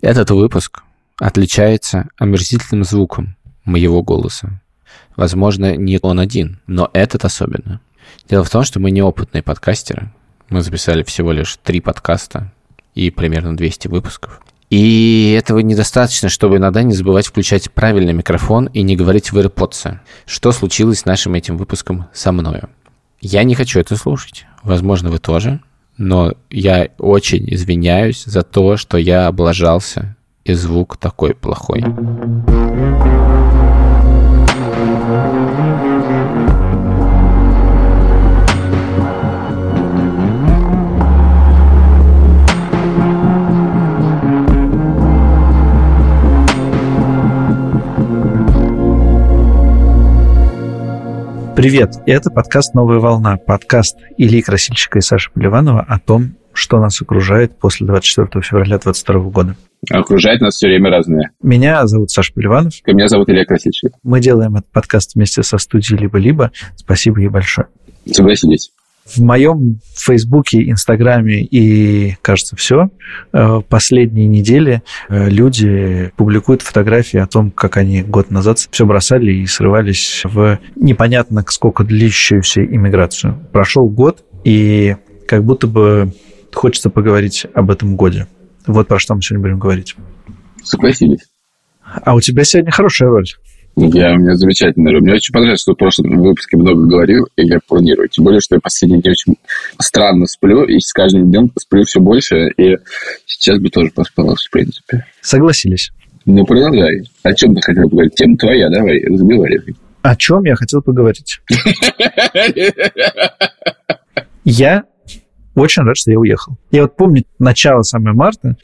Этот выпуск отличается омерзительным звуком моего голоса. Возможно, не он один, но этот особенно. Дело в том, что мы неопытные подкастеры. Мы записали всего лишь три подкаста и примерно 200 выпусков. И этого недостаточно, чтобы иногда не забывать включать правильный микрофон и не говорить в AirPods. Что случилось с нашим этим выпуском со мною? Я не хочу это слушать. Возможно, вы тоже. Но я очень извиняюсь за то, что я облажался, и звук такой плохой. Привет, это подкаст «Новая волна», подкаст Ильи Красильщика и Саши Поливанова о том, что нас окружает после 24 февраля 2022 года. Окружает нас все время разное. Меня зовут Саша Поливанов. И меня зовут Илья Красильщик. Мы делаем этот подкаст вместе со студией «Либо-либо». Спасибо ей большое. Согласились. В моем Фейсбуке, Инстаграме и, кажется, все, э, последние недели э, люди публикуют фотографии о том, как они год назад все бросали и срывались в непонятно сколько длящуюся иммиграцию. Прошел год, и как будто бы хочется поговорить об этом годе. Вот про что мы сегодня будем говорить. Согласились. А у тебя сегодня хорошая роль. Я, у меня замечательная роль. Мне очень понравилось, что в прошлом выпуске много говорил, и я планирую. Тем более, что я последние дни очень странно сплю, и с каждым днем сплю все больше, и сейчас бы тоже поспала, в принципе. Согласились. Ну, продолжай. О чем ты хотел поговорить? Тема твоя, давай, разговаривай. О чем я хотел поговорить? Я очень рад, что я уехал. Я вот помню начало самого марта,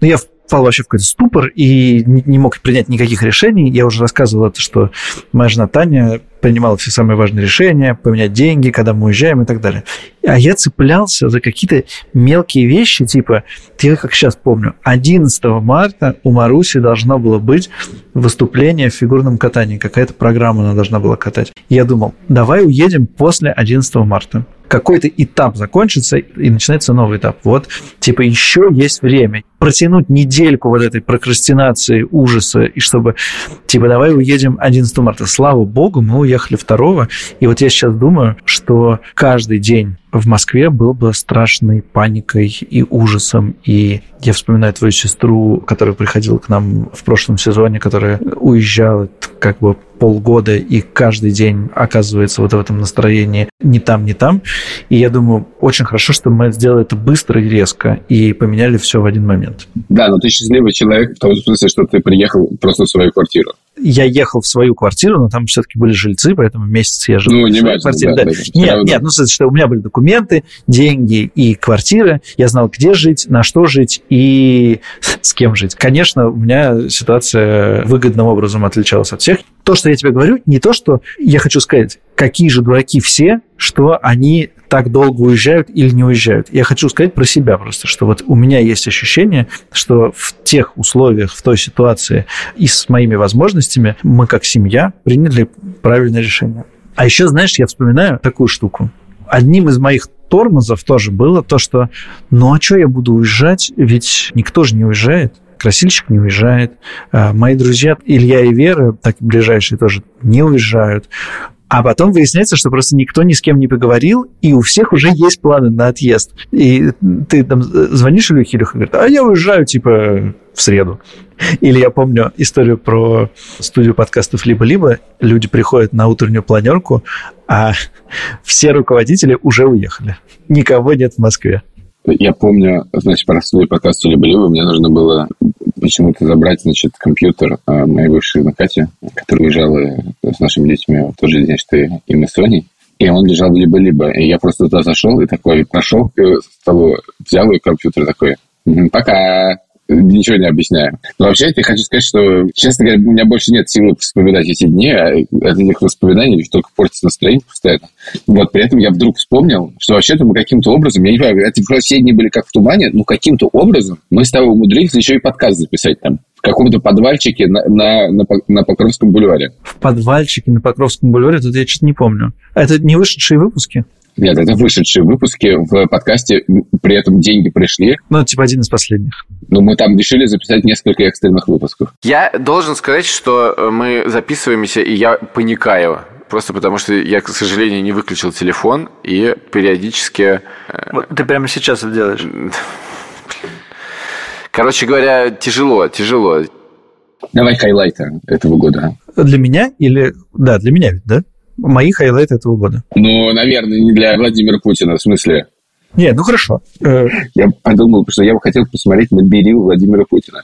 но я впал вообще в какой-то ступор и не мог принять никаких решений. Я уже рассказывал это, что моя жена Таня принимала все самые важные решения, поменять деньги, когда мы уезжаем и так далее. А я цеплялся за какие-то мелкие вещи, типа, я как сейчас помню, 11 марта у Маруси должно было быть выступление в фигурном катании, какая-то программа она должна была катать. Я думал, давай уедем после 11 марта какой-то этап закончится, и начинается новый этап. Вот, типа, еще есть время. Протянуть недельку вот этой прокрастинации, ужаса, и чтобы, типа, давай уедем 11 марта. Слава богу, мы уехали 2 и вот я сейчас думаю, что каждый день в Москве был бы страшной паникой и ужасом. И я вспоминаю твою сестру, которая приходила к нам в прошлом сезоне, которая уезжала как бы полгода и каждый день оказывается вот в этом настроении не там, не там. И я думаю, очень хорошо, что мы сделали это быстро и резко и поменяли все в один момент. Да, но ты счастливый человек в том смысле, что ты приехал просто в свою квартиру я ехал в свою квартиру, но там все-таки были жильцы, поэтому месяц я жил ну, в своей квартире. Да, да. Нет, нет, ну, что у меня были документы, деньги и квартира. Я знал, где жить, на что жить и с кем жить. Конечно, у меня ситуация выгодным образом отличалась от всех. То, что я тебе говорю, не то, что я хочу сказать, какие же дураки все, что они так долго уезжают или не уезжают. Я хочу сказать про себя просто, что вот у меня есть ощущение, что в тех условиях, в той ситуации и с моими возможностями мы как семья приняли правильное решение. А еще, знаешь, я вспоминаю такую штуку. Одним из моих тормозов тоже было то, что ну а что я буду уезжать, ведь никто же не уезжает красильщик не уезжает. А мои друзья Илья и Вера, так ближайшие тоже, не уезжают. А потом выясняется, что просто никто ни с кем не поговорил, и у всех уже есть планы на отъезд. И ты там звонишь Илюхе, Илюха говорит, а я уезжаю, типа, в среду. Или я помню историю про студию подкастов «Либо-либо». Люди приходят на утреннюю планерку, а все руководители уже уехали. Никого нет в Москве. Я помню, значит, про студию подкаста «Либо-либо» мне нужно было почему-то забрать, значит, компьютер а, моей бывшей на Кате, которая уезжала с нашими детьми в тот же день, что и мы с Соней. И он лежал либо-либо. И я просто туда зашел и такой прошел к столу, взял ее компьютер такой, пока, ничего не объясняю. Но вообще я хочу сказать, что, честно говоря, у меня больше нет силы вспоминать эти дни, а от этих воспоминаний только портится настроение постоянно. Вот, при этом я вдруг вспомнил, что вообще-то мы каким-то образом, я не знаю, эти все дни были как в тумане, но каким-то образом мы с тобой умудрились еще и подкаст записать там каком-то подвальчике на, на, на, на Покровском бульваре. В подвальчике на Покровском бульваре? Тут я что-то не помню. Это не вышедшие выпуски? Нет, это вышедшие выпуски в подкасте, при этом деньги пришли. Ну, типа один из последних. Ну, мы там решили записать несколько экстренных выпусков. Я должен сказать, что э, мы записываемся, и я паникаю. Просто потому, что я, к сожалению, не выключил телефон, и периодически... Э, вот ты прямо сейчас это делаешь. Короче говоря, тяжело, тяжело. Давай хайлайты этого года. Для меня или... Да, для меня, да? Мои хайлайты этого года. Ну, наверное, не для Владимира Путина, в смысле... Нет, ну хорошо. Э, я подумал, что я бы хотел посмотреть на Берил Владимира Путина.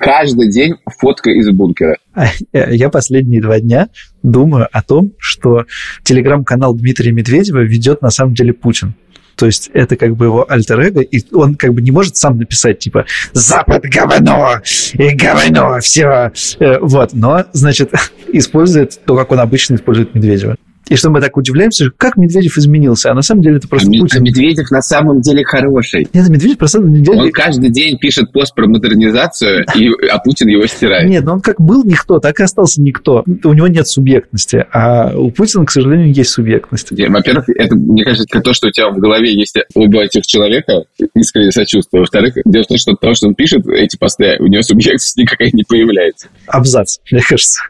Каждый день фотка из бункера. А, я последние два дня думаю о том, что телеграм-канал Дмитрия Медведева ведет на самом деле Путин. То есть это как бы его альтер -эго, и он как бы не может сам написать, типа, «Запад говно! И говно! Все!» э, Вот, но, значит, использует то, как он обычно использует Медведева. И что мы так удивляемся, как Медведев изменился, а на самом деле это просто а Путин. Медведев на самом деле хороший. Нет, Медведев просто самом деле... Он каждый день пишет пост про модернизацию, и, а Путин его стирает. Нет, но он как был никто, так и остался никто. У него нет субъектности, а у Путина, к сожалению, есть субъектность. Во-первых, это, мне кажется, то, что у тебя в голове есть оба этих человека, искренне сочувствую. Во-вторых, дело в том, что то, что он пишет, эти посты, у него субъектность никакая не появляется. Абзац, мне кажется.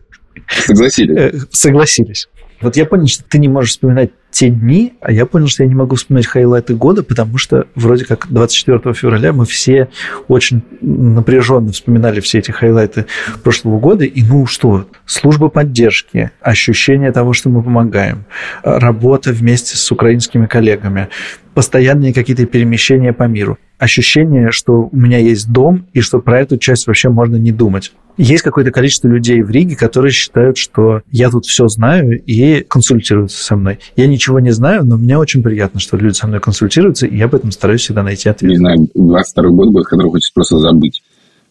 Согласились. Э, согласились. Вот я понял, что ты не можешь вспоминать те дни, а я понял, что я не могу вспоминать хайлайты года, потому что вроде как 24 февраля мы все очень напряженно вспоминали все эти хайлайты прошлого года. И ну что, служба поддержки, ощущение того, что мы помогаем, работа вместе с украинскими коллегами, постоянные какие-то перемещения по миру. Ощущение, что у меня есть дом, и что про эту часть вообще можно не думать. Есть какое-то количество людей в Риге, которые считают, что я тут все знаю и консультируются со мной. Я ничего не знаю, но мне очень приятно, что люди со мной консультируются, и я об этом стараюсь всегда найти ответ. Не знаю, 22 год будет, который хочется просто забыть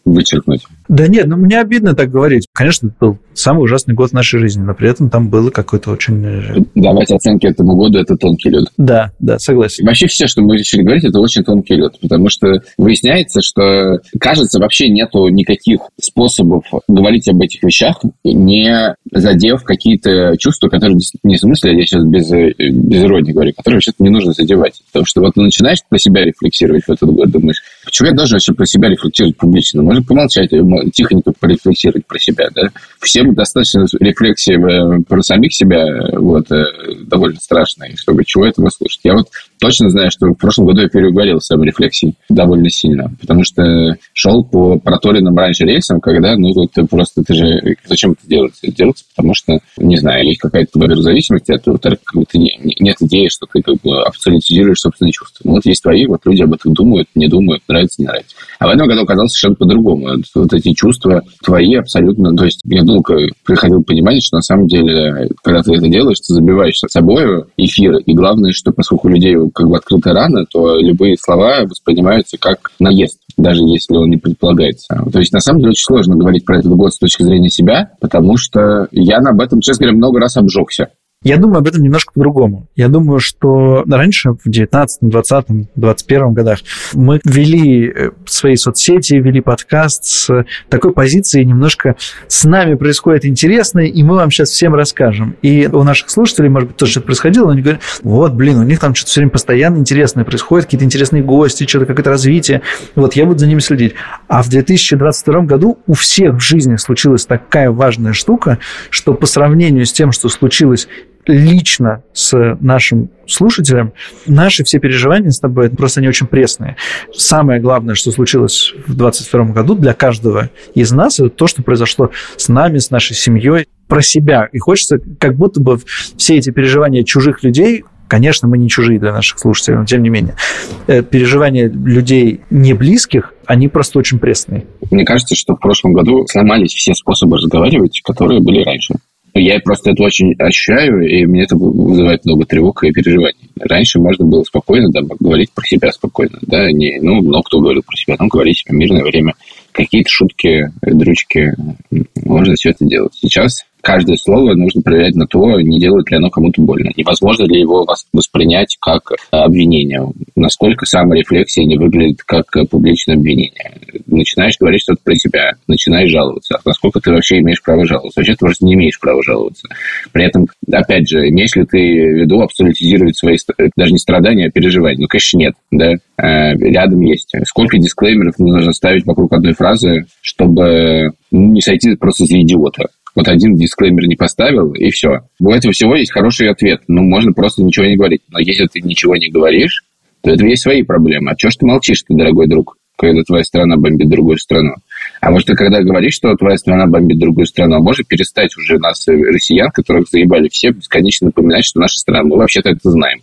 вычеркнуть. Да нет, ну мне обидно так говорить. Конечно, это был самый ужасный год в нашей жизни, но при этом там было какое-то очень... Э, Давать оценки этому году – это тонкий лед. Да, да, согласен. Вообще все, что мы решили говорить, это очень тонкий лед, потому что выясняется, что, кажется, вообще нету никаких способов говорить об этих вещах, не задев какие-то чувства, которые не в смысле, я сейчас без, без иронии говорю, которые вообще-то не нужно задевать. Потому что вот ты начинаешь про себя рефлексировать в этот год, думаешь, я должен вообще про себя рефлексировать публично? Можно помолчать, тихонько порефлексировать про себя, да? Всем достаточно рефлексии э, про самих себя, вот, э, довольно страшной, чтобы чего этого слушать. Я вот точно знаю, что в прошлом году я переугорел саморефлексией довольно сильно, потому что шел по проторенным раньше рельсам, когда, ну, вот просто ты же... Зачем это делать? Это делается, потому что, не знаю, есть какая-то зависимость, а во-вторых, как бы, нет идеи, что ты как бы абсолютизируешь собственные чувства. Ну, вот есть твои, вот люди об этом думают, не думают, нравится, не нравится. А в этом году оказалось совершенно по-другому. Вот эти чувства твои абсолютно... То есть я долго приходил понимание, что на самом деле, когда ты это делаешь, ты забиваешь с собой эфир. И главное, что поскольку людей как бы открыта рана, то любые слова воспринимаются как наезд, даже если он не предполагается. То есть, на самом деле, очень сложно говорить про этот год с точки зрения себя, потому что я об этом, честно говоря, много раз обжегся. Я думаю об этом немножко по-другому. Я думаю, что раньше, в 19, 20, 21 годах, мы вели э, свои соцсети, вели подкаст с такой позиции немножко с нами происходит интересное, и мы вам сейчас всем расскажем. И у наших слушателей, может быть, тоже что-то происходило, но они говорят, вот, блин, у них там что-то все время постоянно интересное происходит, какие-то интересные гости, что-то какое-то развитие. Вот, я буду за ними следить. А в 2022 году у всех в жизни случилась такая важная штука, что по сравнению с тем, что случилось лично с нашим слушателем, наши все переживания с тобой просто они очень пресные. Самое главное, что случилось в 2022 году для каждого из нас, это то, что произошло с нами, с нашей семьей, про себя. И хочется, как будто бы все эти переживания чужих людей Конечно, мы не чужие для наших слушателей, но тем не менее. Э, переживания людей не близких, они просто очень пресные. Мне кажется, что в прошлом году сломались все способы разговаривать, которые были раньше. Я просто это очень ощущаю, и мне это вызывает много тревог и переживаний. Раньше можно было спокойно да, говорить про себя спокойно. Да, не, ну, много кто говорил про себя, ну, говорить себе мирное время. Какие-то шутки, дрючки, можно все это делать. Сейчас каждое слово нужно проверять на то, не делает ли оно кому-то больно. Невозможно ли его воспринять как обвинение. Насколько саморефлексия не выглядит как публичное обвинение. Начинаешь говорить что-то про себя, начинаешь жаловаться. Насколько ты вообще имеешь право жаловаться? Вообще ты просто не имеешь права жаловаться. При этом, опять же, имеешь ли ты в виду абсолютизировать свои, даже не страдания, а переживания? Ну, конечно, нет. Да? Рядом есть. Сколько дисклеймеров нужно ставить вокруг одной фразы, чтобы не сойти просто за идиота? Вот один дисклеймер не поставил, и все. У этого всего есть хороший ответ. Ну, можно просто ничего не говорить. Но если ты ничего не говоришь, то это есть свои проблемы. А чего ж ты молчишь, ты, дорогой друг, когда твоя страна бомбит другую страну? А может, ты когда говоришь, что твоя страна бомбит другую страну, а может перестать уже нас, э, россиян, которых заебали все, бесконечно напоминать, что наша страна, мы вообще-то это знаем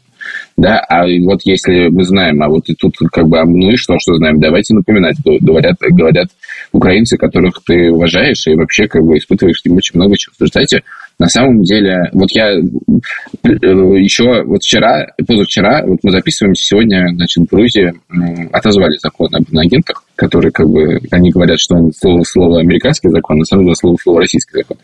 да, а вот если мы знаем, а вот и тут как бы, а ну и что, что знаем, давайте напоминать, говорят, говорят украинцы, которых ты уважаешь и вообще как бы испытываешь к ним очень много чувств. Знаете, на самом деле, вот я э, еще вот вчера, позавчера, вот мы записываемся сегодня, значит, в Грузии отозвали закон об агентах, который как бы, они говорят, что он слово, слово американский закон, на самом деле слово, слово российский закон.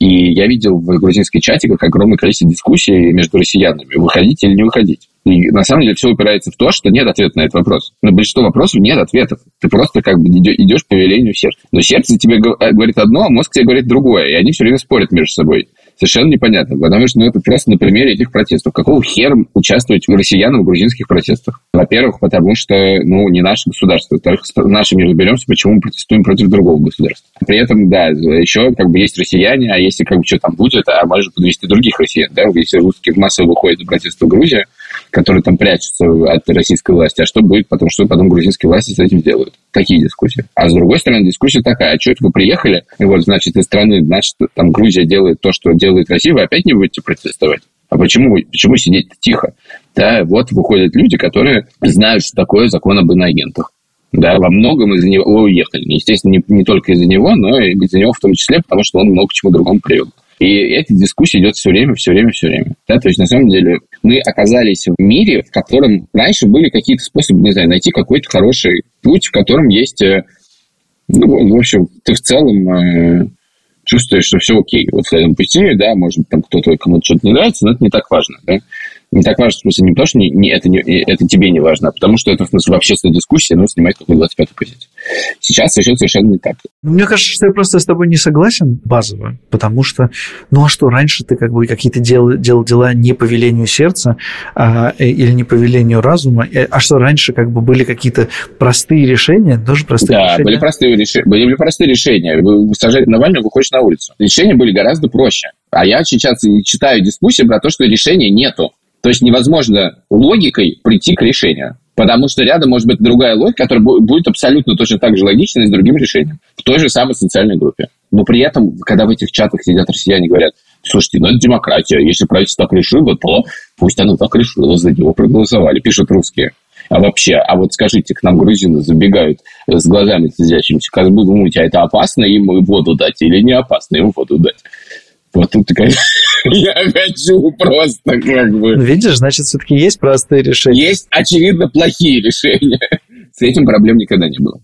И я видел в грузинской чате как огромное количество дискуссий между россиянами, выходить или не выходить. И на самом деле все упирается в то, что нет ответа на этот вопрос. На большинство вопросов нет ответов. Ты просто как бы идешь по велению сердца. Но сердце тебе говорит одно, а мозг тебе говорит другое. И они все время спорят между собой совершенно непонятно, потому что ну, это просто на примере этих протестов. Какого хера участвовать у россиян в грузинских протестах? Во-первых, потому что ну, не наше государство. Во-вторых, нашими разберемся, почему мы протестуем против другого государства. При этом, да, еще как бы есть россияне, а если как бы что там будет, а может подвести других россиян, да, если русские массово выходят на протесты в Грузии, которые там прячутся от российской власти, а что будет потом, что потом грузинские власти с этим сделают? Такие дискуссии. А с другой стороны, дискуссия такая, а что это вы приехали, и вот, значит, из страны, значит, там Грузия делает то, что делает Россия, вы опять не будете протестовать? А почему, почему сидеть тихо? Да, вот выходят люди, которые знают, что такое закон об иноагентах. Да, во многом из-за него уехали. Естественно, не, не только из-за него, но и из-за него в том числе, потому что он много к чему другому привел. И эта дискуссия идет все время, все время, все время. Да, то есть, на самом деле, мы оказались в мире, в котором раньше были какие-то способы, не знаю, найти какой-то хороший путь, в котором есть, э, ну, в общем, ты в целом э, чувствуешь, что все окей. Вот в этом пути, да, может, там кто-то кому-то что-то не нравится, но это не так важно, да не так важно, в смысле, не потому, что не, не, это, не, это тебе не важно, а потому что это, в смысле, в общественной дискуссии нужно снимать какую-то 25-ю позицию. Сейчас совершенно, совершенно не так. Мне кажется, что я просто с тобой не согласен базово, потому что, ну а что, раньше ты как бы какие-то дел, делал дела не по велению сердца а, э, или не по велению разума, э, а что раньше как бы были какие-то простые решения, тоже простые да, решения? Да, были простые, решения, были простые решения. Вы сажаете Навального, выходишь на улицу. Решения были гораздо проще. А я сейчас читаю дискуссии про то, что решения нету. То есть невозможно логикой прийти к решению. Потому что рядом может быть другая логика, которая будет абсолютно точно так же логичной с другим решением. В той же самой социальной группе. Но при этом, когда в этих чатах сидят россияне и говорят, слушайте, ну это демократия, если правительство так решило, то пусть оно так решило, за него проголосовали, пишут русские. А вообще, а вот скажите, к нам грузины забегают с глазами слезящимися, как бы думаете, а это опасно им воду дать или не опасно им воду дать? Вот тут, конечно, я хочу просто как бы... Ну, видишь, значит, все-таки есть простые решения. Есть, очевидно, плохие решения. С этим проблем никогда не было.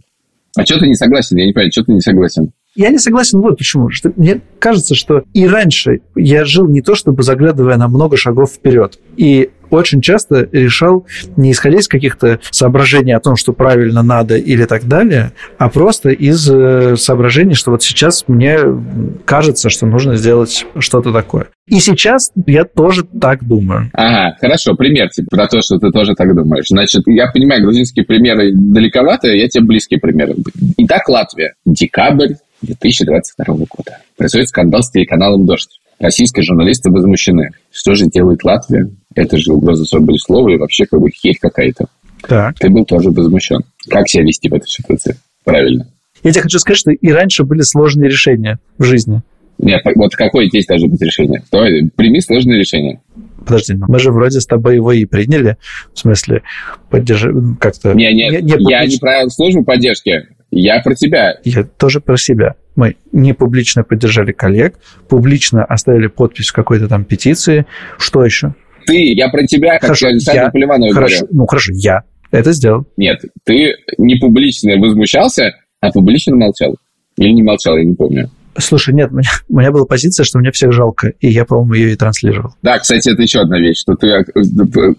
А что ты не согласен? Я не понимаю, что ты не согласен? Я не согласен вот почему. Что мне кажется, что и раньше я жил не то, чтобы заглядывая на много шагов вперед. И очень часто решал не исходя из каких-то соображений о том, что правильно надо или так далее, а просто из э, соображений, что вот сейчас мне кажется, что нужно сделать что-то такое. И сейчас я тоже так думаю. Ага, хорошо, пример типа, про то, что ты тоже так думаешь. Значит, я понимаю, грузинские примеры далековато, я тебе близкие примеры. Итак, Латвия. Декабрь 2022 года. Происходит скандал с телеканалом «Дождь». Российские журналисты возмущены. Что же делает Латвия? Это же угроза свободе слова и вообще как бы херь какая-то. Так. Ты был тоже возмущен. Как себя вести в этой ситуации? Правильно. Я тебе хочу сказать, что и раньше были сложные решения в жизни. Нет, вот какое здесь должно быть решение? Давай, прими сложное решение. Подожди, мы же вроде с тобой его и приняли. В смысле, поддержи как-то... Не, не, не, не я не про службу поддержки. Я про тебя. Я тоже про себя. Мы не публично поддержали коллег, публично оставили подпись в какой-то там петиции. Что еще? Ты, я про тебя, как хорошо, я, Поливанова хорошо, говорю. Ну, хорошо, я это сделал. Нет, ты не публично возмущался, а публично молчал. Или не молчал, я не помню. Слушай, нет, у меня, у меня была позиция, что мне всех жалко, и я, по-моему, ее и транслировал. Да, кстати, это еще одна вещь, что ты э,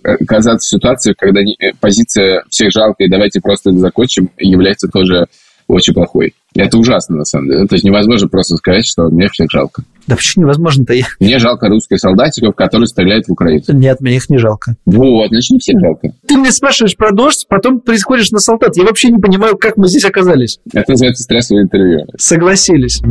оказаться в ситуации, когда э, позиция всех жалко, и давайте просто закончим, является тоже очень плохой. Это ужасно, на самом деле. То есть невозможно просто сказать, что мне всех жалко. Да почему невозможно-то? Мне жалко русских солдатиков, которые стреляют в Украину. Нет, мне их не жалко. Вот, значит, не всех жалко. Ты мне спрашиваешь про дождь, потом происходишь на солдат. Я вообще не понимаю, как мы здесь оказались. Это называется стрессовое интервью. Согласились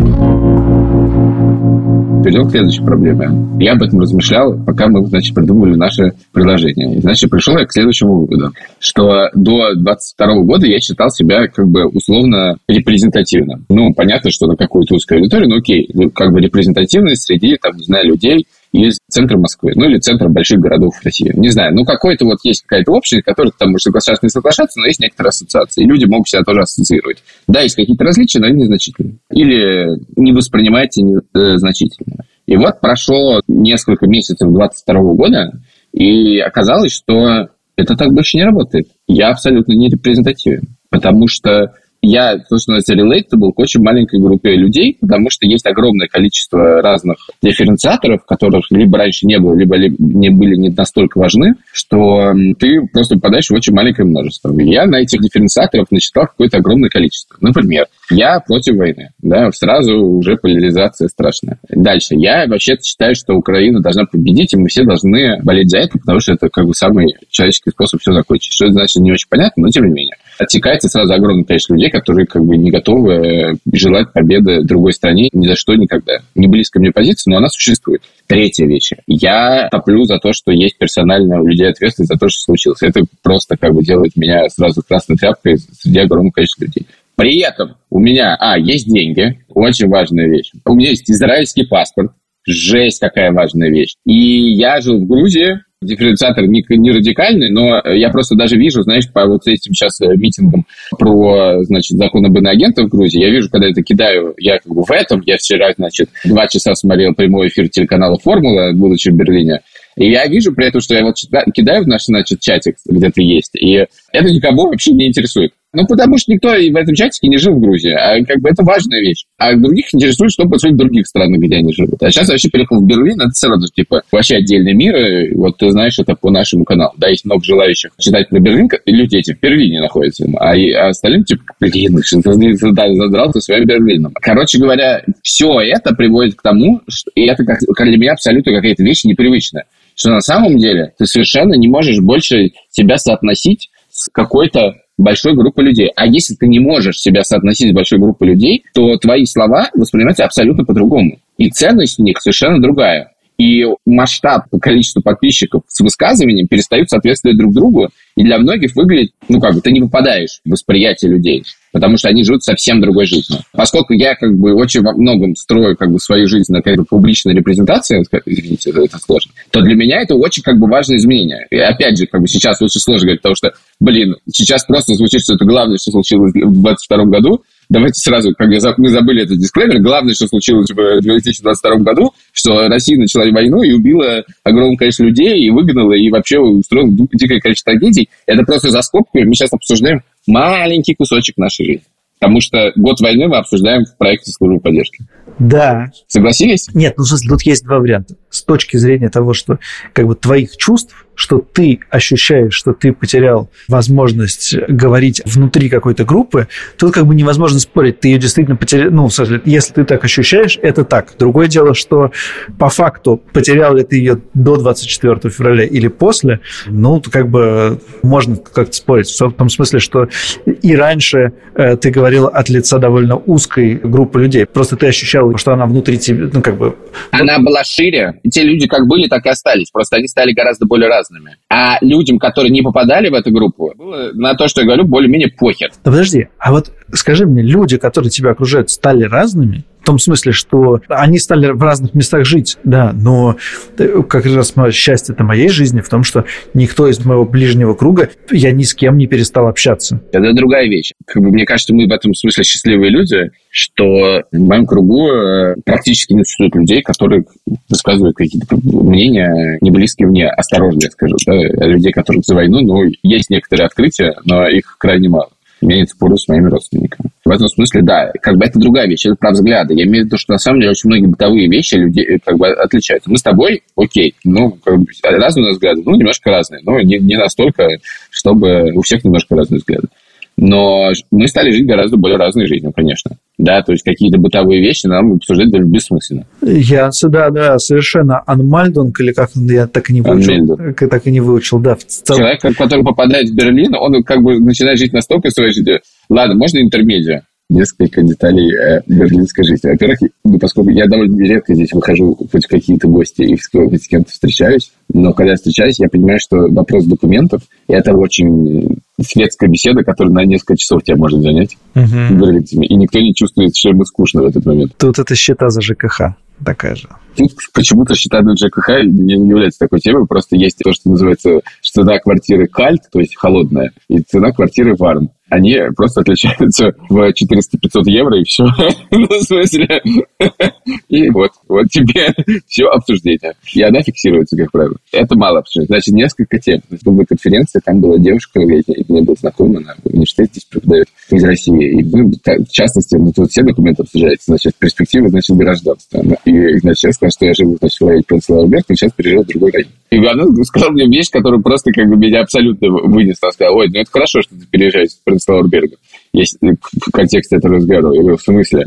перейдем к следующей проблеме. Я об этом размышлял, пока мы, значит, придумывали наше приложение. И, значит, пришел я к следующему выводу, что до 22 года я считал себя как бы условно репрезентативным. Ну, понятно, что на какую-то узкую аудиторию, но окей, ну, как бы репрезентативность среди, там, не знаю, людей, из центра Москвы, ну или центра больших городов России. Не знаю, ну какой-то вот есть какая-то общность, которая там может соглашаться, не соглашаться, но есть некоторые ассоциации, и люди могут себя тоже ассоциировать. Да, есть какие-то различия, но они незначительные. Или не воспринимаете незначительно. И вот прошло несколько месяцев 22 года, и оказалось, что это так больше не работает. Я абсолютно не репрезентативен, потому что я, то, что называется, relatable к очень маленькой группе людей, потому что есть огромное количество разных дифференциаторов, которых либо раньше не было, либо не были не настолько важны, что ты просто попадаешь в очень маленькое множество. Я на этих дифференциаторах насчитал какое-то огромное количество. Например, я против войны. Да, сразу уже поляризация страшная. Дальше. Я вообще считаю, что Украина должна победить, и мы все должны болеть за это, потому что это как бы самый человеческий способ все закончить. Что это значит, не очень понятно, но тем не менее. Отсекается сразу огромное количество людей, которые как бы не готовы э, желать победы другой стране ни за что никогда. Не близко мне позиция, но она существует. Третья вещь. Я топлю за то, что есть персональная у людей ответственность за то, что случилось. Это просто как бы делает меня сразу красной тряпкой среди огромного количества людей. При этом у меня, а, есть деньги, очень важная вещь. У меня есть израильский паспорт, жесть какая важная вещь. И я жил в Грузии, дифференциатор не, не радикальный, но я просто даже вижу, знаешь, по вот этим сейчас э, митингам про, значит, закон об иноагентах в Грузии, я вижу, когда это кидаю, я как бы в этом, я вчера, значит, два часа смотрел прямой эфир телеканала «Формула», будучи в Берлине, и я вижу при этом, что я вот кидаю в наш, значит, чатик, где ты есть, и это никому вообще не интересует. Ну, потому что никто в этом чатике не жил в Грузии. А как бы это важная вещь. А других интересует, что происходит в других странах, где они живут. А сейчас я вообще приехал в Берлин, это сразу, типа, вообще отдельный мир. И вот ты знаешь, это по нашему каналу. Да, есть много желающих читать про Берлин. Люди эти в Берлине находятся. А, а остальным, типа, блин, что ты задрал ты своим Берлином. Короче говоря, все это приводит к тому, что, и это как, как для меня абсолютно какая-то вещь непривычная, что на самом деле ты совершенно не можешь больше себя соотносить с какой-то большой группы людей. А если ты не можешь себя соотносить с большой группой людей, то твои слова воспринимаются абсолютно по-другому. И ценность в них совершенно другая и масштаб по количеству подписчиков с высказыванием перестают соответствовать друг другу, и для многих выглядит, ну как бы, ты не попадаешь в восприятие людей, потому что они живут совсем другой жизнью. Поскольку я как бы очень во многом строю как бы свою жизнь на какой-то публичной репрезентации, извините, это сложно, то для меня это очень как бы важное изменение. И опять же, как бы сейчас очень сложно говорить, потому что, блин, сейчас просто звучит, что это главное, что случилось в 2022 году, давайте сразу, как мы забыли этот дисклеймер, главное, что случилось в 2022 году, что Россия начала войну и убила огромное количество людей, и выгнала, и вообще устроила дикое количество трагедий. Это просто за скобками мы сейчас обсуждаем маленький кусочек нашей жизни. Потому что год войны мы обсуждаем в проекте службы поддержки. Да. Согласились? Нет, ну, тут есть два варианта. С точки зрения того, что как бы твоих чувств, что ты ощущаешь, что ты потерял возможность говорить внутри какой-то группы, тут как бы невозможно спорить. Ты ее действительно потерял. Ну, если ты так ощущаешь, это так. Другое дело, что по факту потерял ли ты ее до 24 февраля или после, ну, как бы можно как-то спорить. В том смысле, что и раньше э, ты говорил от лица довольно узкой группы людей. Просто ты ощущал, что она внутри тебя, ну, как бы... Она была шире. Те люди как были, так и остались. Просто они стали гораздо более разными разными. А людям, которые не попадали в эту группу, было на то, что я говорю, более-менее похер. Да подожди, а вот скажи мне, люди, которые тебя окружают, стали разными? В том смысле, что они стали в разных местах жить, да, но э, как раз счастье это моей жизни в том, что никто из моего ближнего круга, я ни с кем не перестал общаться. Это другая вещь. Как бы, мне кажется, мы в этом смысле счастливые люди, что в моем кругу э, практически не существует людей, которые высказывают какие-то мнения не близкие мне, осторожно, я скажу, да, людей, которых за войну, ну, есть некоторые открытия, но их крайне мало. Нет споров с моими родственниками. В этом смысле, да, как бы это другая вещь, это про взгляды. Я имею в виду, что на самом деле очень многие бытовые вещи людей э, как бы отличаются. Мы с тобой, окей, ну, как бы, разные у нас взгляды, ну, немножко разные, но не, не настолько, чтобы у всех немножко разные взгляды. Но мы стали жить гораздо более разной жизнью, конечно. Да, то есть какие-то бытовые вещи нам обсуждать даже бессмысленно. Я, да, да, совершенно Анмальдонг, или как я так и не выучил. Анмельдон. Так и не выучил, да. Человек, который попадает в Берлин, он как бы начинает жить настолько своей жизнью. Ладно, можно интермедиа? Несколько деталей э, берлинской жизни. Во-первых, ну, поскольку я довольно редко здесь выхожу хоть в какие-то гости и с кем-то встречаюсь, но когда я встречаюсь, я понимаю, что вопрос документов – это очень светская беседа, которая на несколько часов тебя может занять uh-huh. и никто не чувствует, что ему скучно в этот момент. Тут это счета за ЖКХ такая же. Тут почему-то счета на ЖКХ не является такой темой, просто есть то, что называется цена квартиры кальт, то есть холодная, и цена квартиры варм они просто отличаются в 400-500 евро, и все. ну, в смысле... и вот, вот тебе все обсуждение. И она фиксируется, как правило. Это мало обсуждения. Значит, несколько тем. Была конференция, там была девушка, я не был знаком, она в университете здесь преподает из России. И, ну, в частности, ну, тут все документы обсуждаются. Значит, перспектива, значит, гражданства. И, значит, я сказал, что я живу, значит, в районе Пенсилвания, сейчас переезжал в другой район. И она сказала мне вещь, которая просто как бы меня абсолютно вынесла. Она сказала, ой, ну это хорошо, что ты переезжаешь в Принцлауэрберга. Есть в контексте этого разговора. Я говорю, в смысле?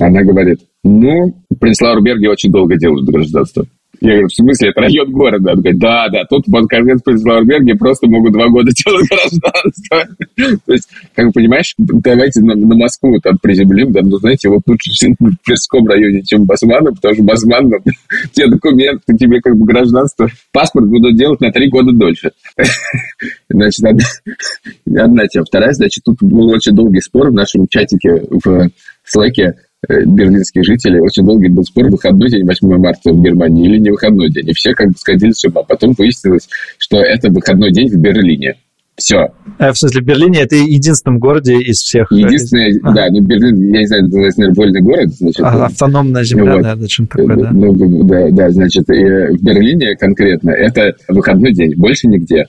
Она говорит, ну, в Принцлауэрберге очень долго делают гражданство. Я говорю, в смысле, это район города? Он говорит, да, да, тут под конец Принцлауэрберге просто могут два года делать гражданство. То есть, как бы понимаешь, давайте на, на Москву там приземлим, да, ну, знаете, вот лучше в Тверском районе, чем в Басманном, потому что Басман, ну, те документы, тебе как бы гражданство, паспорт будут делать на три года дольше. Значит, одна, одна тема. Вторая, значит, тут был очень долгий спор в нашем чатике в Слэке, берлинских жителей очень долгий был спор, выходной день 8 марта в Германии или не выходной день. И все как бы сходили с ума. Потом выяснилось, что это выходной день в Берлине. Все. А, в смысле, в Берлине это единственном городе из всех? Э, Единственное, а. да, ну Берлин, я не знаю, это наверное, вольный город. Значит, а, автономная земля, вот. да, что такое, да? Ну, да, да, значит, в Берлине конкретно это выходной день, больше нигде.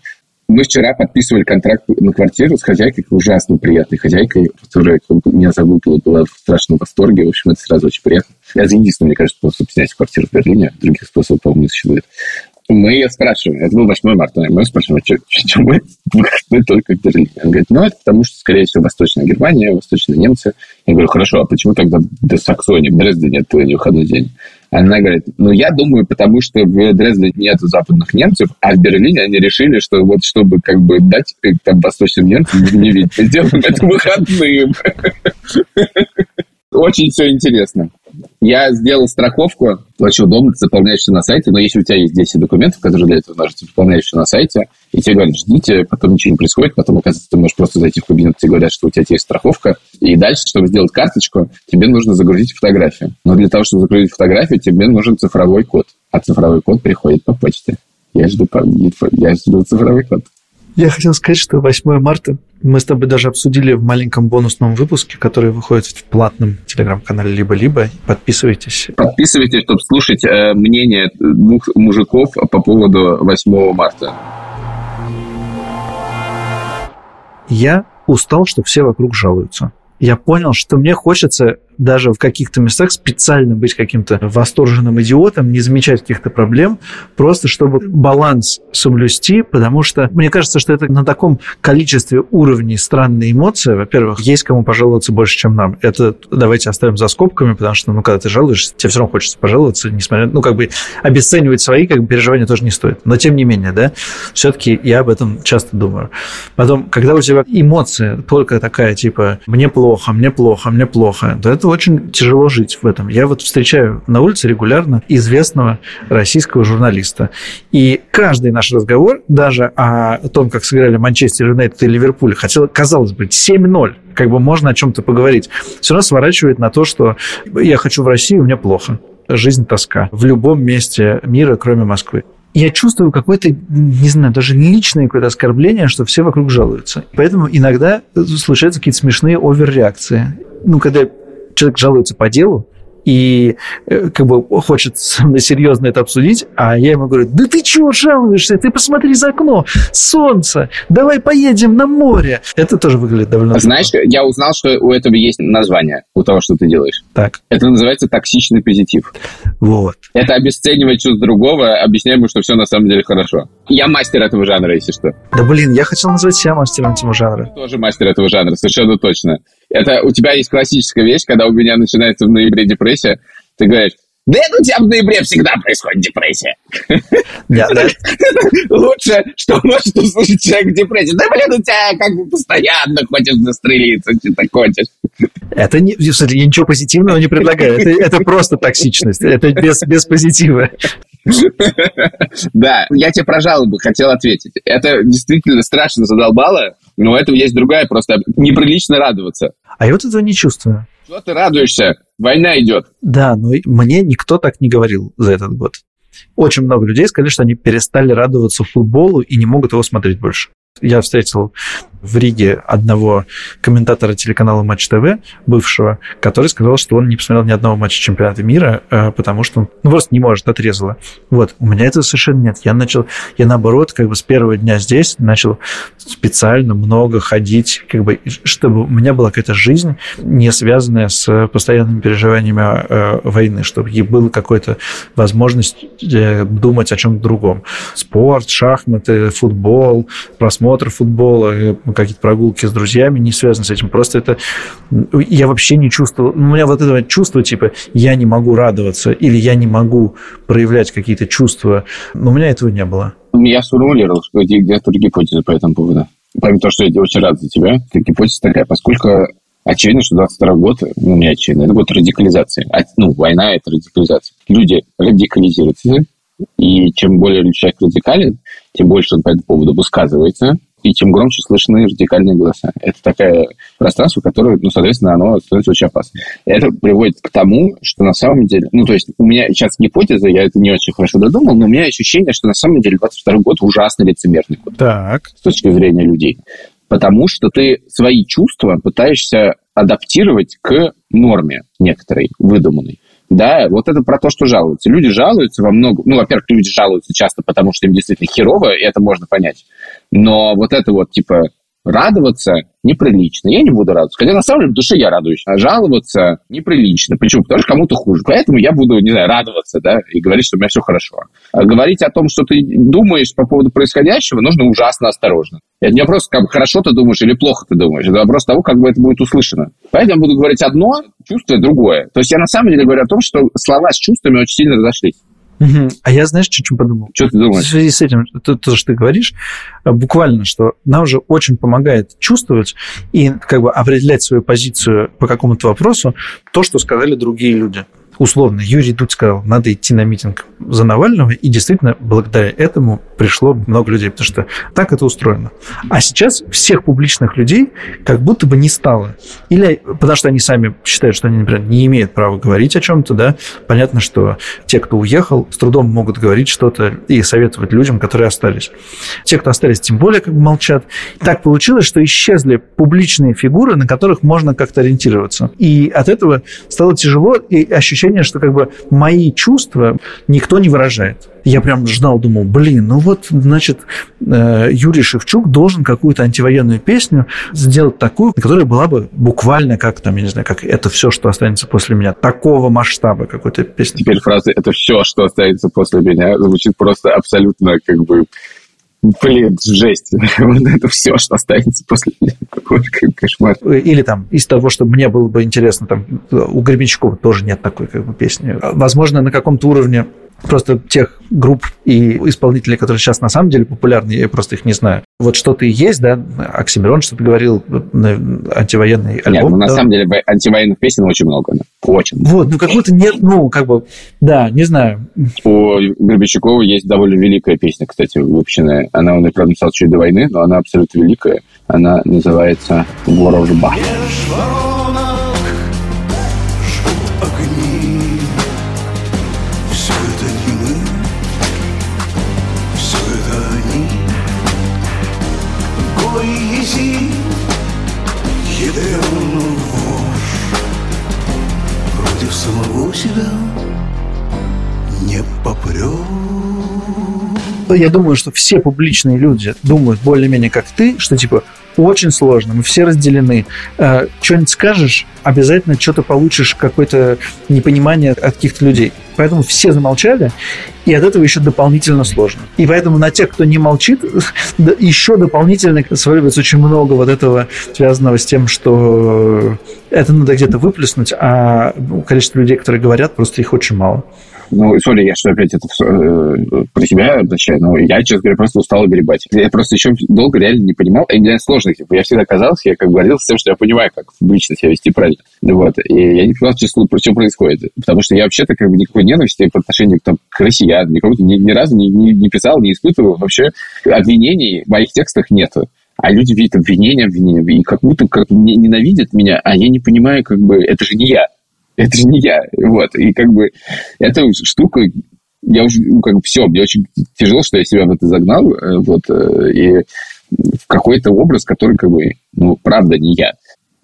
Мы вчера подписывали контракт на квартиру с хозяйкой, ужасно приятной хозяйкой, которая меня залупила, была в страшном восторге. В общем, это сразу очень приятно. Это единственный, мне кажется, способ снять квартиру в Берлине. Других способов, по-моему, не существует. Мы спрашиваем, это был 8 марта, мы спрашиваем, что мы выходной только в Берлине? Он говорит, ну, это потому что, скорее всего, Восточная Германия, Восточные немцы. Я говорю, хорошо, а почему тогда до Саксонии, в Дрездене это выходной день? Она говорит, ну, я думаю, потому что в Дрездене нет западных немцев, а в Берлине они решили, что вот чтобы как бы дать э, там восточным немцам не видеть, сделаем это выходным. Очень все интересно. Я сделал страховку, очень удобно, ты заполняешь все на сайте, но если у тебя есть 10 документов, которые для этого нужны, ты заполняешь все на сайте, и тебе говорят, ждите, потом ничего не происходит, потом, оказывается, ты можешь просто зайти в кабинет, тебе говорят, что у тебя есть страховка, и дальше, чтобы сделать карточку, тебе нужно загрузить фотографию. Но для того, чтобы загрузить фотографию, тебе нужен цифровой код, а цифровой код приходит по почте. Я жду, я жду цифровой код. Я хотел сказать, что 8 марта мы с тобой даже обсудили в маленьком бонусном выпуске, который выходит в платном телеграм-канале «Либо-либо». Подписывайтесь. Подписывайтесь, чтобы слушать э, мнение двух мужиков по поводу 8 марта. Я устал, что все вокруг жалуются. Я понял, что мне хочется даже в каких-то местах специально быть каким-то восторженным идиотом, не замечать каких-то проблем, просто чтобы баланс соблюсти, потому что мне кажется, что это на таком количестве уровней странные эмоции. Во-первых, есть кому пожаловаться больше, чем нам. Это давайте оставим за скобками, потому что, ну, когда ты жалуешься, тебе все равно хочется пожаловаться, несмотря, ну, как бы обесценивать свои как бы, переживания тоже не стоит. Но, тем не менее, да, все-таки я об этом часто думаю. Потом, когда у тебя эмоция только такая, типа, мне плохо, мне плохо, мне плохо, то это это очень тяжело жить в этом. Я вот встречаю на улице регулярно известного российского журналиста. И каждый наш разговор, даже о том, как сыграли Манчестер Юнайтед и Ливерпуль, хотел, казалось бы, 7-0, как бы можно о чем-то поговорить, все равно сворачивает на то, что я хочу в Россию, мне плохо. Жизнь тоска. В любом месте мира, кроме Москвы я чувствую какое-то, не знаю, даже личное какое-то оскорбление, что все вокруг жалуются. Поэтому иногда случаются какие-то смешные оверреакции. Ну, когда человек жалуется по делу, и э, как бы хочет со мной серьезно это обсудить, а я ему говорю, да ты чего жалуешься, ты посмотри за окно, солнце, давай поедем на море. Это тоже выглядит довольно... Знаешь, я узнал, что у этого есть название, у того, что ты делаешь. Так. Это называется токсичный позитив. Вот. Это обесценивать чувство другого, объясняя ему, что все на самом деле хорошо. Я мастер этого жанра, если что. Да блин, я хотел назвать себя мастером этого жанра. Тоже мастер этого жанра, совершенно точно. Это у тебя есть классическая вещь, когда у меня начинается в ноябре депрессия, ты говоришь, да это у тебя в ноябре всегда происходит депрессия. Лучше, что может услышать человек в депрессии. Да, блин, у тебя как бы постоянно хочешь застрелиться, что-то хочешь. Это не, кстати, я ничего позитивного не предлагаю. Это, это просто токсичность. Это без, без позитива. Да, я тебе про жалобы хотел ответить. Это действительно страшно задолбало, но у этого есть другая, просто неприлично радоваться. А я вот этого не чувствую. Что ты радуешься? Война идет. Да, но мне никто так не говорил за этот год. Очень много людей сказали, что они перестали радоваться футболу и не могут его смотреть больше. Я встретил в Риге одного комментатора телеканала Матч ТВ, бывшего, который сказал, что он не посмотрел ни одного матча чемпионата мира, э, потому что он ну, просто не может, отрезало. Вот, у меня этого совершенно нет. Я начал, я наоборот, как бы с первого дня здесь начал специально много ходить, как бы, чтобы у меня была какая-то жизнь, не связанная с постоянными переживаниями э, войны, чтобы была какая-то возможность э, думать о чем-то другом. Спорт, шахматы, футбол, просмотр футбола, какие-то прогулки с друзьями не связаны с этим. Просто это... Я вообще не чувствовал... У меня вот этого чувства, типа, я не могу радоваться или я не могу проявлять какие-то чувства. Но у меня этого не было. Я сформулировал где-то гипотезы по этому поводу. Помимо того, что я очень рад за тебя, гипотеза такая, поскольку очевидно, что 22 год, ну, не очевидно, это год радикализации. А, ну, война – это радикализация. Люди радикализируются, и чем более человек радикален, тем больше он по этому поводу высказывается, и тем громче слышны радикальные голоса. Это такое пространство, которое, ну, соответственно, оно становится очень опасным. Это приводит к тому, что на самом деле... Ну, то есть у меня сейчас гипотеза, я это не очень хорошо додумал, но у меня ощущение, что на самом деле 22 год ужасно лицемерный год. Так. С точки зрения людей. Потому что ты свои чувства пытаешься адаптировать к норме некоторой, выдуманной. Да, вот это про то, что жалуются. Люди жалуются во много... Ну, во-первых, люди жалуются часто, потому что им действительно херово, и это можно понять. Но вот это вот, типа, радоваться неприлично. Я не буду радоваться. Хотя на самом деле в душе я радуюсь. А жаловаться неприлично. Почему? Потому что кому-то хуже. Поэтому я буду, не знаю, радоваться, да, и говорить, что у меня все хорошо. А говорить о том, что ты думаешь по поводу происходящего, нужно ужасно осторожно. Это не вопрос, как хорошо ты думаешь или плохо ты думаешь. Это вопрос того, как бы это будет услышано. Поэтому я буду говорить одно, чувствуя другое. То есть я на самом деле говорю о том, что слова с чувствами очень сильно разошлись. Угу. А я, знаешь, что, что подумал? Что ты думаешь? В связи с этим, то, то, что ты говоришь, буквально, что нам же очень помогает чувствовать и как бы определять свою позицию по какому-то вопросу то, что сказали другие люди условно, Юрий Дудь сказал, надо идти на митинг за Навального, и действительно, благодаря этому пришло много людей, потому что так это устроено. А сейчас всех публичных людей как будто бы не стало. Или потому что они сами считают, что они, например, не имеют права говорить о чем-то, да, понятно, что те, кто уехал, с трудом могут говорить что-то и советовать людям, которые остались. Те, кто остались, тем более как бы молчат. Так получилось, что исчезли публичные фигуры, на которых можно как-то ориентироваться. И от этого стало тяжело, и ощущение ощущение, что как бы мои чувства никто не выражает. Я прям ждал, думал, блин, ну вот, значит, э, Юрий Шевчук должен какую-то антивоенную песню сделать такую, которая была бы буквально как там, я не знаю, как это все, что останется после меня, такого масштаба какой-то песни. Теперь фраза «это все, что останется после меня» звучит просто абсолютно как бы Блин, жесть. Вот это все, что останется после. Кошмар. Или там из того, что мне было бы интересно, там у Гребенщикова тоже нет такой как бы песни. Возможно, на каком-то уровне просто тех групп и исполнителей, которые сейчас на самом деле популярны, я просто их не знаю. Вот что-то и есть, да, Оксимирон что-то говорил, антивоенный альбом. Нет, ну, на да? самом деле антивоенных песен очень много. Да. Очень. Вот, ну как будто нет, ну как бы, да, не знаю. У Гребенщикова есть довольно великая песня, кстати, выпущенная. Она, он, правда, написал чуть до войны, но она абсолютно великая. Она называется «Ворожба». Ворожба. самого себя не попрет. Я думаю, что все публичные люди думают более-менее как ты, что типа очень сложно, мы все разделены. Э, что-нибудь скажешь, обязательно что-то получишь, какое-то непонимание от каких-то людей. Поэтому все замолчали, и от этого еще дополнительно сложно. И поэтому на тех, кто не молчит, еще дополнительно сваливается очень много вот этого, связанного с тем, что это надо где-то выплеснуть, а количество людей, которые говорят, просто их очень мало. Ну, сори, я что опять это э, про себя обращаю, но я, честно говоря, просто устал огребать. Я просто еще долго реально не понимал, и для сложных, типа, я всегда казался, я как бы гордился тем, что я понимаю, как публично себя вести правильно. Вот. И я не понимал, что, что происходит. Потому что я вообще-то как бы никакой ненависти по отношению там, к россиян, никому ни, ни разу не, не, не писал, не испытывал. Вообще обвинений в моих текстах нету. А люди видят обвинения, обвинения, и как будто как ненавидят меня, а я не понимаю, как бы, это же не я это же не я. Вот. И как бы эта штука, я уже, ну, как бы все, мне очень тяжело, что я себя в это загнал, э, вот, э, и в какой-то образ, который, как бы, ну, правда, не я.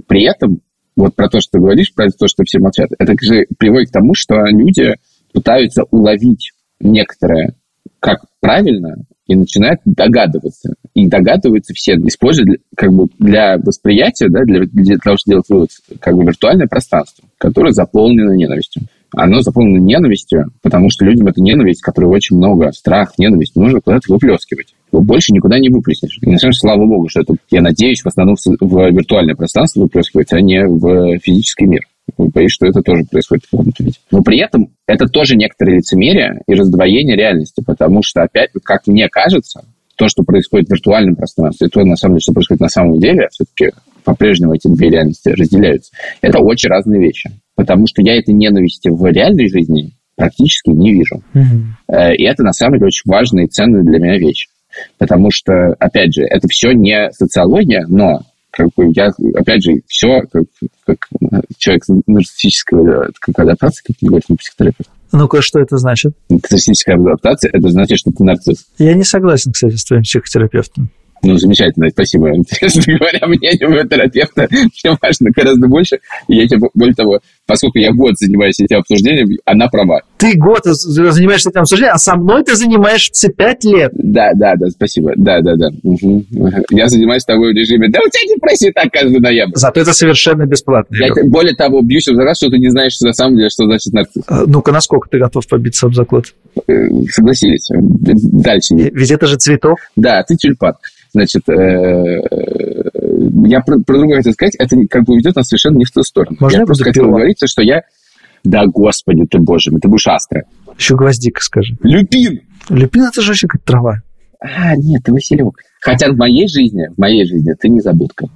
При этом, вот про то, что ты говоришь, про то, что все молчат, это же приводит к тому, что люди пытаются уловить некоторое как правильно, и начинают догадываться. И догадываются все, используя как бы для восприятия, да, для, для того, чтобы делать вывод, как бы виртуальное пространство, которое заполнено ненавистью. Оно заполнено ненавистью, потому что людям эту ненависть, которой очень много, страх, ненависть, нужно куда-то выплескивать. Его больше никуда не выплеснешь. И на самом деле, слава богу, что это, я надеюсь, в основном в виртуальное пространство выплескивать, а не в физический мир. Боюсь, что это тоже происходит в каком-то виде. Но при этом это тоже некоторое лицемерие и раздвоение реальности, потому что, опять, как мне кажется, то, что происходит в виртуальном пространстве, и то, на самом деле, что происходит на самом деле, все-таки по-прежнему эти две реальности разделяются. Это очень разные вещи. Потому что я этой ненависти в реальной жизни практически не вижу. Mm-hmm. И это, на самом деле, очень важная и ценная для меня вещь. Потому что, опять же, это все не социология, но как бы я, опять же, все как, как человек с нарциссической как адаптацией, как говорит психотерапевт. Ну-ка, что это значит? Нарциссическая адаптация – это значит, что ты нарцисс. Я не согласен, кстати, с твоим психотерапевтом. Ну, замечательно, спасибо. Честно говоря, мнение моего терапевта мне важно гораздо больше. И я тебе, более того, поскольку я год занимаюсь этим обсуждением, она права. Ты год занимаешься этим обсуждением, а со мной ты занимаешься пять лет. Да, да, да, спасибо. Да, да, да. Угу. Я занимаюсь тобой в режиме, да у тебя депрессия так каждый ноябрь. Зато это совершенно бесплатно. Я, более того, бьюсь об заклад, что ты не знаешь, что на самом деле, что значит нарцисс. А, ну-ка, насколько ты готов побиться об заклад? Э, согласились. Дальше. Ведь это же цветок. Да, ты тюльпан. Значит, э, я про, про другое хотел сказать, это как бы ведет нас совершенно не в ту сторону. Можно я просто хотел говорить, что я... Да, господи ты, боже мой, ты будешь астра. Еще гвоздика скажи. Люпин! Люпин это же вообще как трава. А, нет, ты Василек. Хотя в моей жизни, в моей жизни ты не забудка.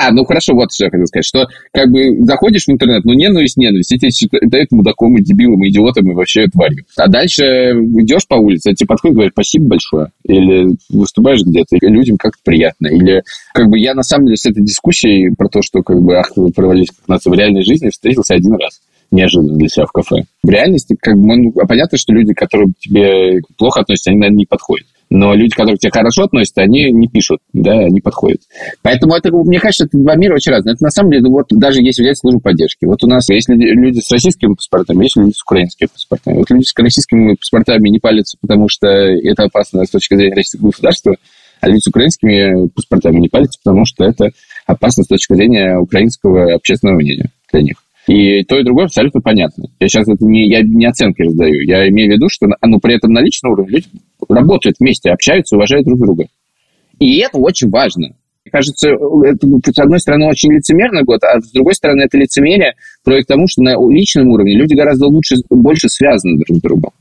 А, ну хорошо, вот что я хотел сказать, что как бы заходишь в интернет, ну ненависть, ненависть, и тебе дают мудаком и дебилом, и идиотом, и вообще тварью. А дальше идешь по улице, тебе подходит и говорят, спасибо большое. Или выступаешь где-то, и людям как-то приятно. Или как бы я на самом деле с этой дискуссией про то, что как бы ах, провалились как нация в реальной жизни, встретился один раз неожиданно для себя в кафе. В реальности, как бы, ну, понятно, что люди, которые к тебе плохо относятся, они, наверное, не подходят. Но люди, которые к тебе хорошо относятся, они не пишут, да, не подходят. Поэтому это, мне кажется, это два мира очень разные. Это на самом деле, вот даже если взять службу поддержки. Вот у нас есть люди с российскими паспортами, есть люди с украинскими паспортами. Вот люди с российскими паспортами не палятся, потому что это опасно с точки зрения российского государства, а люди с украинскими паспортами не палятся, потому что это опасно с точки зрения украинского общественного мнения для них. И то, и другое абсолютно понятно. Я сейчас это не, я не оценки раздаю. Я имею в виду, что ну, при этом на личном уровне люди работают вместе, общаются, уважают друг друга. И это очень важно. Мне кажется, это, с одной стороны, очень лицемерный год, а с другой стороны, это лицемерие приводит к тому, что на личном уровне люди гораздо лучше, больше связаны друг с другом.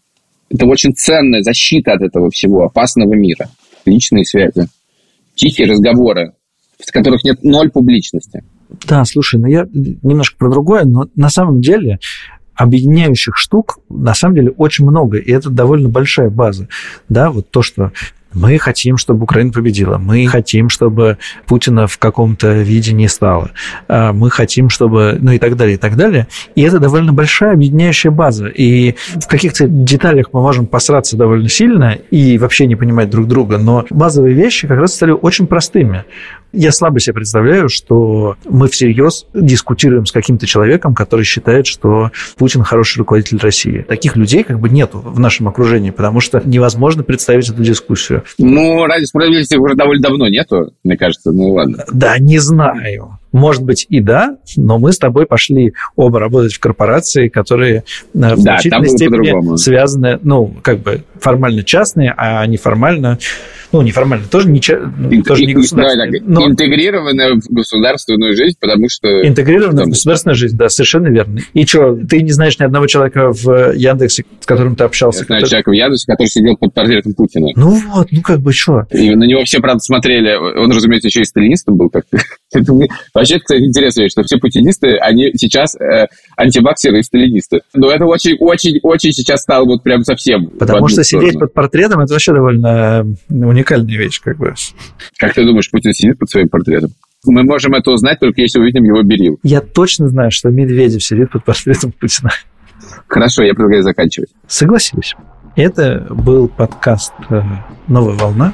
Это очень ценная защита от этого всего опасного мира. Личные связи, тихие разговоры, в которых нет ноль публичности. Да, слушай, ну я немножко про другое, но на самом деле объединяющих штук на самом деле очень много, и это довольно большая база. Да, вот то, что мы хотим, чтобы Украина победила. Мы хотим, чтобы Путина в каком-то виде не стало. А, мы хотим, чтобы... Ну и так далее, и так далее. И это довольно большая объединяющая база. И в каких-то деталях мы можем посраться довольно сильно и вообще не понимать друг друга. Но базовые вещи как раз стали очень простыми. Я слабо себе представляю, что мы всерьез дискутируем с каким-то человеком, который считает, что Путин хороший руководитель России. Таких людей как бы нету в нашем окружении, потому что невозможно представить эту дискуссию. Ну, ради справедливости уже довольно давно нету, мне кажется. Ну, ладно. Да, не знаю. Может быть и да, но мы с тобой пошли оба работать в корпорации, которые э, в Да, значительной там было степени связаны, ну, как бы формально частные, а неформально, ну, неформально тоже не, ча- тоже не так, но Интегрированная в государственную жизнь, потому что... интегрированная в Там- государственную жизнь, да, совершенно верно. И что, ты не знаешь ни одного человека в Яндексе, с которым ты общался? Я знаю который- человека в Яндексе, который сидел под портретом Путина. Ну вот, ну как бы что? И на него все, правда, смотрели. Он, разумеется, еще и сталинистом был. Как Вообще, кстати, интересная вещь, что все путинисты, они сейчас э, антиваксеры и сталинисты. Но это очень, очень, очень сейчас стало вот прям совсем Потому что сторону. сидеть под портретом это вообще довольно э, уникальная вещь, как бы. Как ты думаешь, Путин сидит под своим портретом? Мы можем это узнать только если увидим его берил. Я точно знаю, что Медведев сидит под портретом Путина. Хорошо, я предлагаю заканчивать. Согласились. Это был подкаст э, «Новая волна».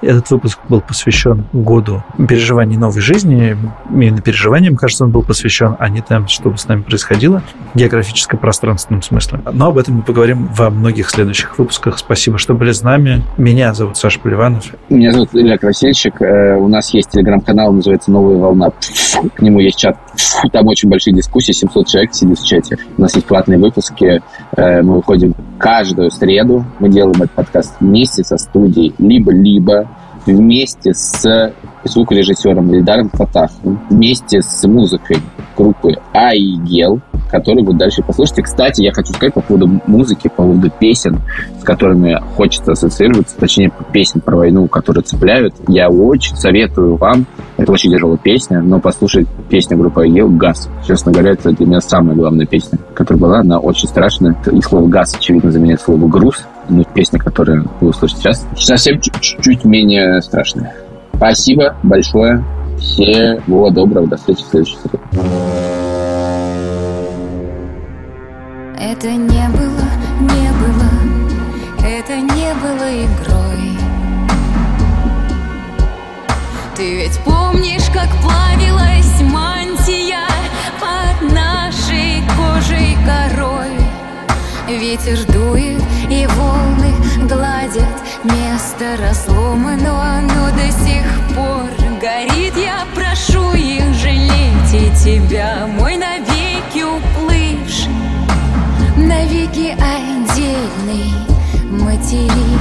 Этот выпуск был посвящен году переживаний новой жизни. Именно переживаниям, кажется, он был посвящен, а не тем, что с нами происходило в географическо-пространственном смысле. Но об этом мы поговорим во многих следующих выпусках. Спасибо, что были с нами. Меня зовут Саша Поливанов. Меня зовут Илья Красильщик. Э, У нас есть телеграм-канал, называется «Новая волна». К нему есть чат. Там очень большие дискуссии, 700 человек сидит в чате. У нас есть платные выпуски. Э, Мы выходим каждую среду. Мы делаем этот подкаст вместе со студией. Либо-либо вместе с звукорежиссером Ильдаром Фатаховым, вместе с музыкой группы Айгел, которую вы дальше послушаете. Кстати, я хочу сказать по поводу музыки, по поводу песен, с которыми хочется ассоциироваться, точнее, песен про войну, которые цепляют. Я очень советую вам, это очень тяжелая песня, но послушать песню группы Айгел «Газ». Честно говоря, это для меня самая главная песня, которая была. Она очень страшная. И слово «газ», очевидно, заменяет слово «груз». Но песня, которую вы услышите сейчас, совсем чуть- чуть-чуть менее страшная. Спасибо большое. Всего доброго. До встречи в следующей среде. Это не было, не было, это не было игрой. Ты ведь помнишь, как плавилась мантия под нашей кожей корой? Ветер дует волны гладят место разломано, но до сих пор горит. Я прошу их жалеть и тебя, мой навеки уплывший навеки отдельный материк.